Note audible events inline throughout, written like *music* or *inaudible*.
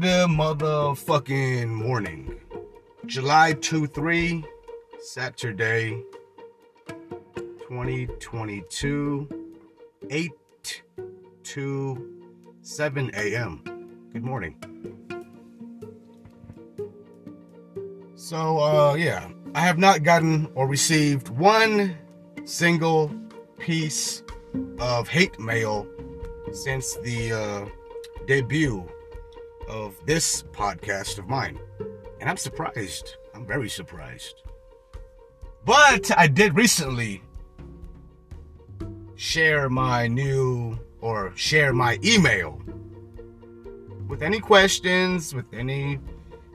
Good motherfucking morning. July 2 3, Saturday, 2022, 8 to 7 a.m. Good morning. So, uh, yeah, I have not gotten or received one single piece of hate mail since the uh, debut of this podcast of mine. And I'm surprised. I'm very surprised. But I did recently share my new or share my email with any questions, with any,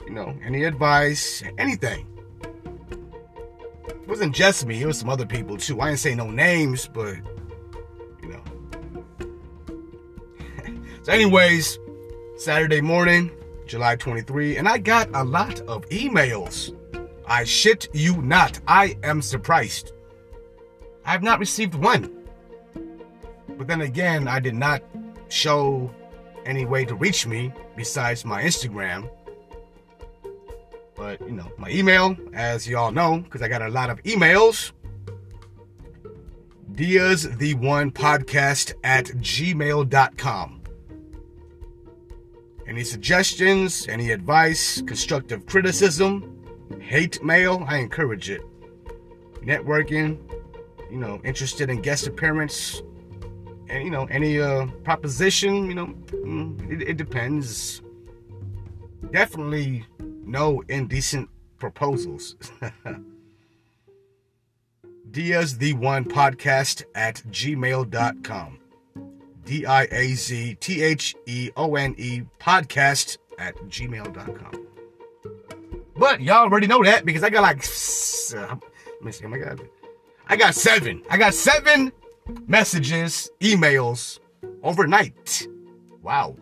you know, any advice, anything. It wasn't just me, it was some other people too. I didn't say no names, but you know. *laughs* so, anyways, Saturday morning, July 23, and I got a lot of emails. I shit you not. I am surprised. I have not received one. But then again, I did not show any way to reach me besides my Instagram. But, you know, my email, as y'all know, because I got a lot of emails, Diaz the One Podcast at gmail.com. Any suggestions, any advice, constructive criticism, hate mail, I encourage it. Networking, you know, interested in guest appearance, and you know, any uh proposition, you know, mm, it, it depends. Definitely no indecent proposals. *laughs* Diaz the One Podcast at gmail.com. D I A Z T H E O N E podcast at gmail.com. But y'all already know that because I got like, uh, let me see, oh my God. I got seven. I got seven messages, emails overnight. Wow.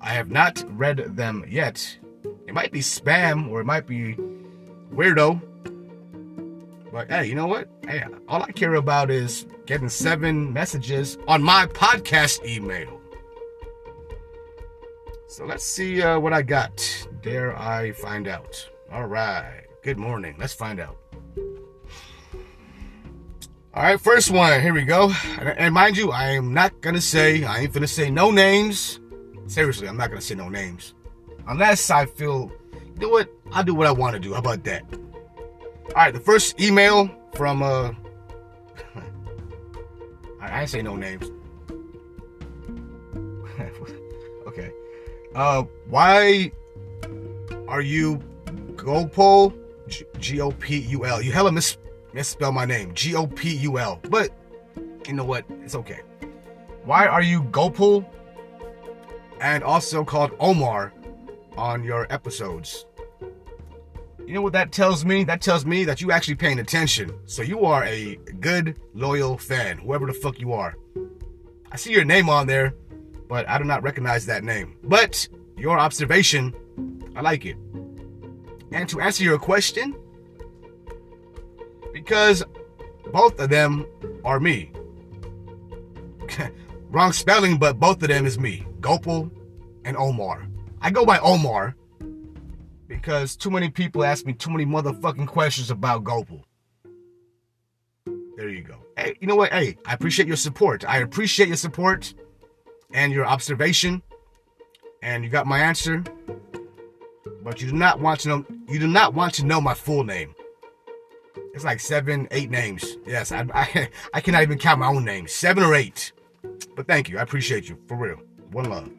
I have not read them yet. It might be spam or it might be weirdo. But hey, you know what? Hey, all I care about is getting seven messages on my podcast email. So let's see uh, what I got. Dare I find out? All right. Good morning. Let's find out. All right, first one. Here we go. And mind you, I am not gonna say. I ain't gonna say no names. Seriously, I'm not gonna say no names, unless I feel. You know what? I'll do what I want to do. How about that? All right. The first email from uh. *laughs* I say no names. *laughs* okay. Uh, why are you Gopul? G O P U L. You hella miss misspell my name. G O P U L. But you know what? It's okay. Why are you Gopul? And also called Omar on your episodes. You know what that tells me? That tells me that you actually paying attention. So you are a good, loyal fan, whoever the fuck you are. I see your name on there, but I do not recognize that name. But your observation, I like it. And to answer your question, because both of them are me. *laughs* Wrong spelling, but both of them is me. Gopal and Omar. I go by Omar because too many people ask me too many motherfucking questions about Gopal. There you go. Hey, you know what? Hey, I appreciate your support. I appreciate your support and your observation. And you got my answer. But you do not want to know you do not want to know my full name. It's like seven, eight names. Yes, I, I, *laughs* I cannot even count my own name. Seven or eight. But thank you. I appreciate you. For real. One love.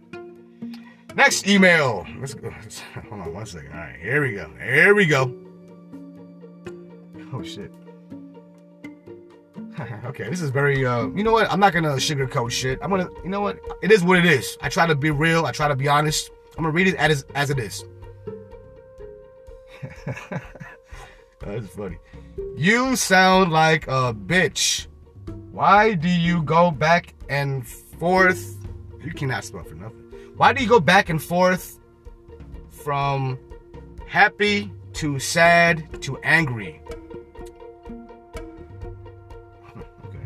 Next email. Let's go. Hold on one second. All right, here we go. Here we go. Oh shit. *laughs* okay, this is very. uh You know what? I'm not gonna sugarcoat shit. I'm gonna. You know what? It is what it is. I try to be real. I try to be honest. I'm gonna read it as as it is. *laughs* That's funny. You sound like a bitch. Why do you go back and forth? You cannot spell for nothing. Why do you go back and forth from happy to sad to angry? okay.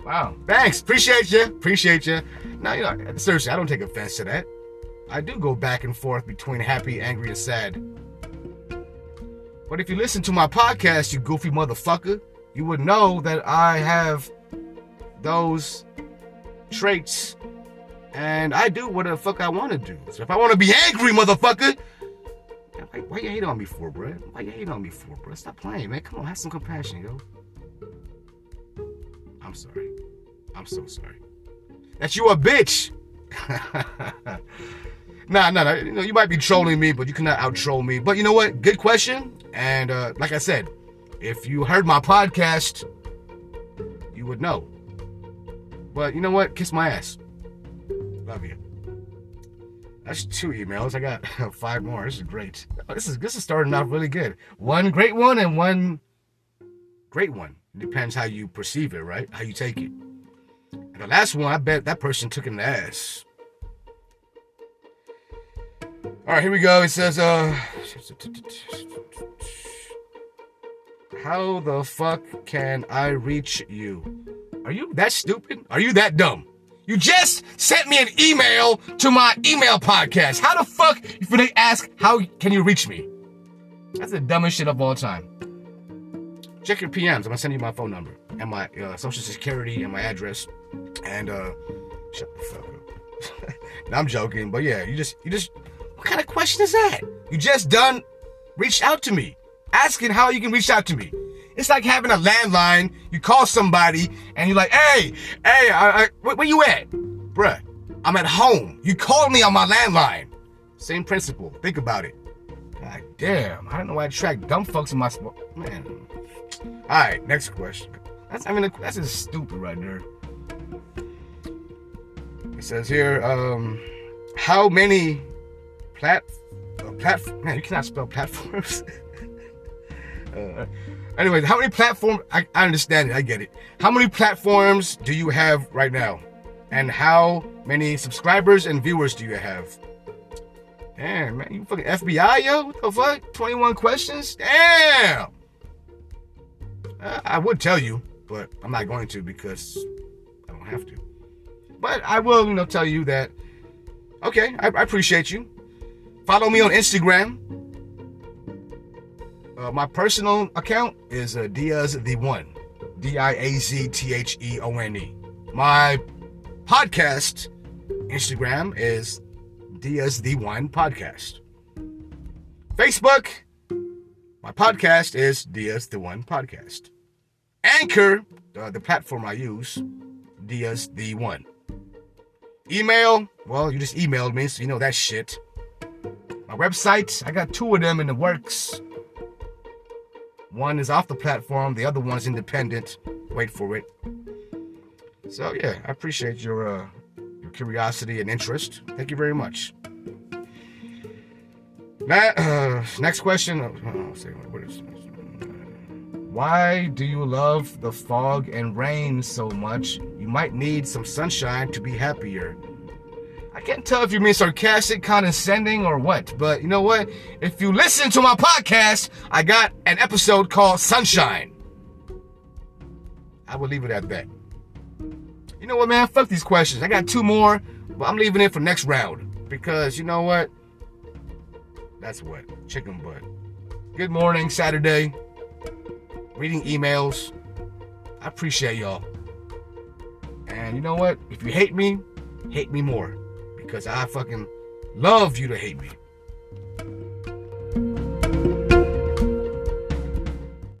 *laughs* Wow. Thanks. Appreciate you. Appreciate you. Now, you know, seriously, I don't take offense to that. I do go back and forth between happy, angry, and sad. But if you listen to my podcast, you goofy motherfucker, you would know that I have those traits and I do what the fuck I want to do. So if I want to be angry, motherfucker, why, why you hate on me for, bro? Why you hate on me for, bro? Stop playing, man. Come on, have some compassion, yo. I'm sorry. I'm so sorry. That you a bitch. *laughs* nah, nah, nah. You know, you might be trolling me, but you cannot out troll me. But you know what? Good question. And uh, like I said, if you heard my podcast, you would know. But you know what? Kiss my ass. Love you. That's two emails. I got *laughs* five more. This is great. This is this is starting off really good. One great one and one great one. Depends how you perceive it, right? How you take it. And the last one, I bet that person took an ass. All right, here we go. It says, uh, how the fuck can I reach you? Are you that stupid? Are you that dumb? You just sent me an email to my email podcast. How the fuck, if they ask, how can you reach me? That's the dumbest shit of all time. Check your PMs. I'm gonna send you my phone number and my uh, social security and my address. And uh, shut the fuck up. *laughs* no, I'm joking, but yeah, you just, you just, what kind of question is that? You just done reached out to me, asking how you can reach out to me. It's like having a landline. You call somebody and you're like, hey, hey, I, I, where, where you at? Bruh, I'm at home. You called me on my landline. Same principle. Think about it. God damn. I don't know why I attract dumb folks in my spot. Man. All right, next question. That's, I mean, that's just stupid right there. It says here, um, how many plat, uh, man, you cannot spell platforms. *laughs* uh, Anyway, how many platforms? I, I understand it. I get it. How many platforms do you have right now? And how many subscribers and viewers do you have? Damn, man, you fucking FBI, yo? What the fuck? 21 questions? Damn! Uh, I would tell you, but I'm not going to because I don't have to. But I will, you know, tell you that, okay, I, I appreciate you. Follow me on Instagram uh, my personal account is uh, Diaz the One, D I A Z T H E O N E. My podcast Instagram is Diaz the One Podcast. Facebook, my podcast is Diaz the One Podcast. Anchor, uh, the platform I use, Diaz the One. Email, well, you just emailed me, so you know that shit. My website, I got two of them in the works. One is off the platform, the other one's independent. Wait for it. So yeah, I appreciate your uh, your curiosity and interest. Thank you very much. Now, uh, next question. Oh, why do you love the fog and rain so much? You might need some sunshine to be happier. Can't tell if you mean sarcastic, condescending, or what, but you know what? If you listen to my podcast, I got an episode called Sunshine. I will leave it at that. You know what, man? Fuck these questions. I got two more, but I'm leaving it for next round because you know what? That's what chicken butt. Good morning, Saturday. Reading emails. I appreciate y'all. And you know what? If you hate me, hate me more because I fucking love you to hate me.